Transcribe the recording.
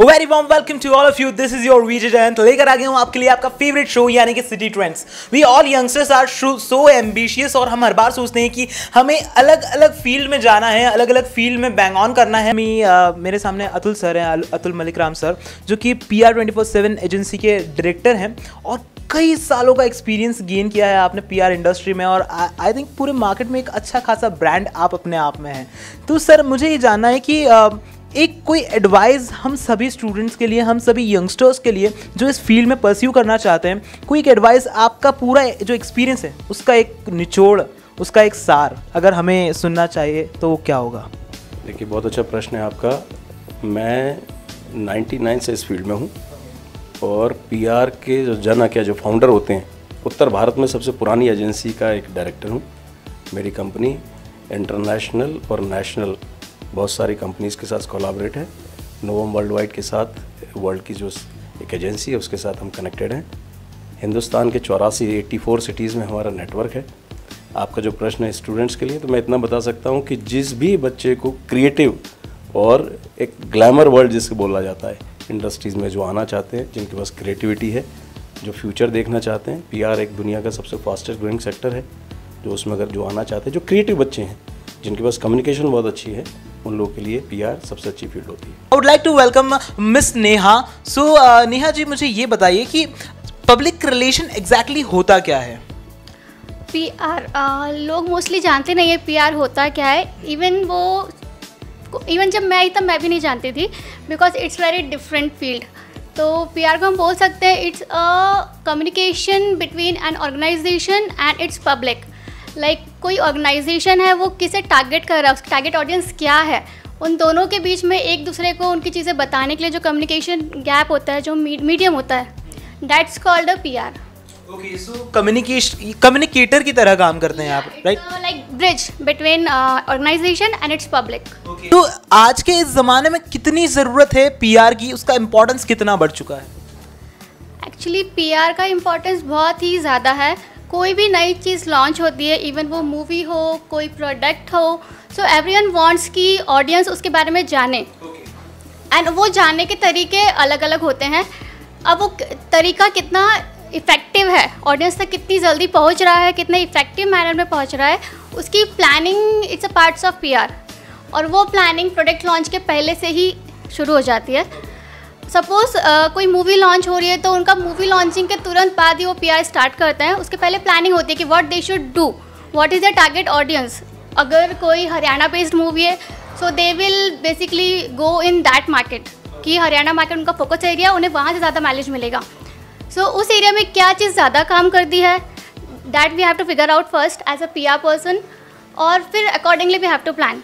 Very warm welcome to all of you this is your Vijay Jayant लेकर आ गया हूँ आपके लिए आपका फेवरेट शो यानी कि city trends we all youngsters are so ambitious और हम हर बार सोचते हैं कि हमें अलग अलग फ़ील्ड में जाना है अलग अलग फ़ील्ड में बैंग ऑन करना है। मी uh, मेरे सामने अतुल सर हैं अतुल मलिक राम सर जो कि P R twenty four seven agency के डायरेक्टर हैं और कई सालों का एक्सपीरियंस गेन किया है आपने पीआर इंडस्ट्री में और आई थिंक पूरे मार्केट में एक अच्छा खासा ब्रांड आप अपने आप में हैं। तो सर मुझे ये जानना है कि uh, एक कोई एडवाइस हम सभी स्टूडेंट्स के लिए हम सभी यंगस्टर्स के लिए जो इस फ़ील्ड में परस्यू करना चाहते हैं कोई एक एडवाइस आपका पूरा जो एक्सपीरियंस है उसका एक निचोड़ उसका एक सार अगर हमें सुनना चाहिए तो वो क्या होगा? देखिए बहुत अच्छा प्रश्न है आपका। मैं 99 से इस फ़ील्ड में हूँ। और पीआर के जो जन क्या जो फाउंडर होते हैं, उत्तर भारत में सबसे पुरानी एजेंसी का एक डायरेक्टर हूँ, मेरी कंपनी इंटरनेशनल और नेशनल बहुत सारी कंपनीज़ के साथ कोलाबरेट है। नोवम वर्ल्ड वाइड के साथ वर्ल्ड की जो एक एजेंसी है, उसके साथ हम कनेक्टेड हैं। हिंदुस्तान के चौरासी एट्टी फोर सिटीज़ में हमारा नेटवर्क है। आपका जो प्रश्न है स्टूडेंट्स के लिए तो मैं इतना बता सकता हूँ कि जिस भी बच्चे को क्रिएटिव और एक ग्लैमर वर्ल्ड जिसको बोला जाता है इंडस्ट्रीज़ में जो आना चाहते हैं जिनके पास क्रिएटिविटी है जो फ्यूचर देखना चाहते हैं पीआर एक दुनिया का सबसे फास्टेस्ट ग्रोइंग सेक्टर है जो उसमें अगर जो आना चाहते हैं जो क्रिएटिव बच्चे हैं जिनके पास कम्युनिकेशन बहुत अच्छी है उन लोगों के लिए पीआर सबसे अच्छी फ़ील्ड होती है। I would like to welcome miss Neha so Neha ji मुझे ये बताइए कि पब्लिक रिलेशन एग्जैक्टली होता क्या है? पी आर लोग मोस्टली जानते नहीं है पी आर होता क्या है. इवन वो इवन जब मैं आई तब मैं भी नहीं जानती थी because it's very different field तो पी आर को हम बोल सकते हैं it's a communication between an organization and its public like कोई ऑर्गेनाइजेशन है, वो किसे टारगेट कर रहा है, उसका टारगेट ऑडियंस क्या है? उन दोनों के बीच में एक दूसरे को उनकी चीज़ें बताने के लिए जो कम्युनिकेशन गैप होता है, जो मीडियम होता है that's called a P communicator की तरह काम करते हैं आप right like bridge between organization and its public तो आज के इस ज़माने में कितनी ज़रूरत है पीआर की? उसका इम्पोर्टेंस कितना बढ़ चुका है? एक्चुअली पीआर का इम्पोर्टेंस बहुत ही ज़्यादा है। कोई भी नई चीज़ लॉन्च होती है इवन वो मूवी हो कोई प्रोडक्ट हो सो एवरी वन वॉन्ट्स की ऑडियंस उसके बारे में जाने। And okay. वो जानने के तरीके अलग अलग होते हैं। अब वो तरीका कितना इफ़ेक्टिव है। ऑडियंस तक कितनी जल्दी पहुँच रहा है कितने इफ़ेक्टिव मैनर में पहुँच रहा है उसकी planning it's a parts of PR और वो प्लानिंग प्रोडक्ट लॉन्च के पहले से ही शुरू हो जाती है। सपोज़ uh, कोई मूवी लॉन्च हो रही है तो उनका मूवी लॉन्चिंग के तुरंत बाद ही वो पीआर स्टार्ट करते हैं। उसके पहले प्लानिंग होती है कि what they should do what is the target audience अगर कोई हरियाणा बेस्ड मूवी है so they will basically go in that market कि हरियाणा मार्केट उनका फोकस एरिया उन्हें वहाँ से ज़्यादा माइलेज मिलेगा। सो उस एरिया में क्या चीज़ ज़्यादा काम करती है? That we have to figure out first as a P R person और फिर accordingly we have to plan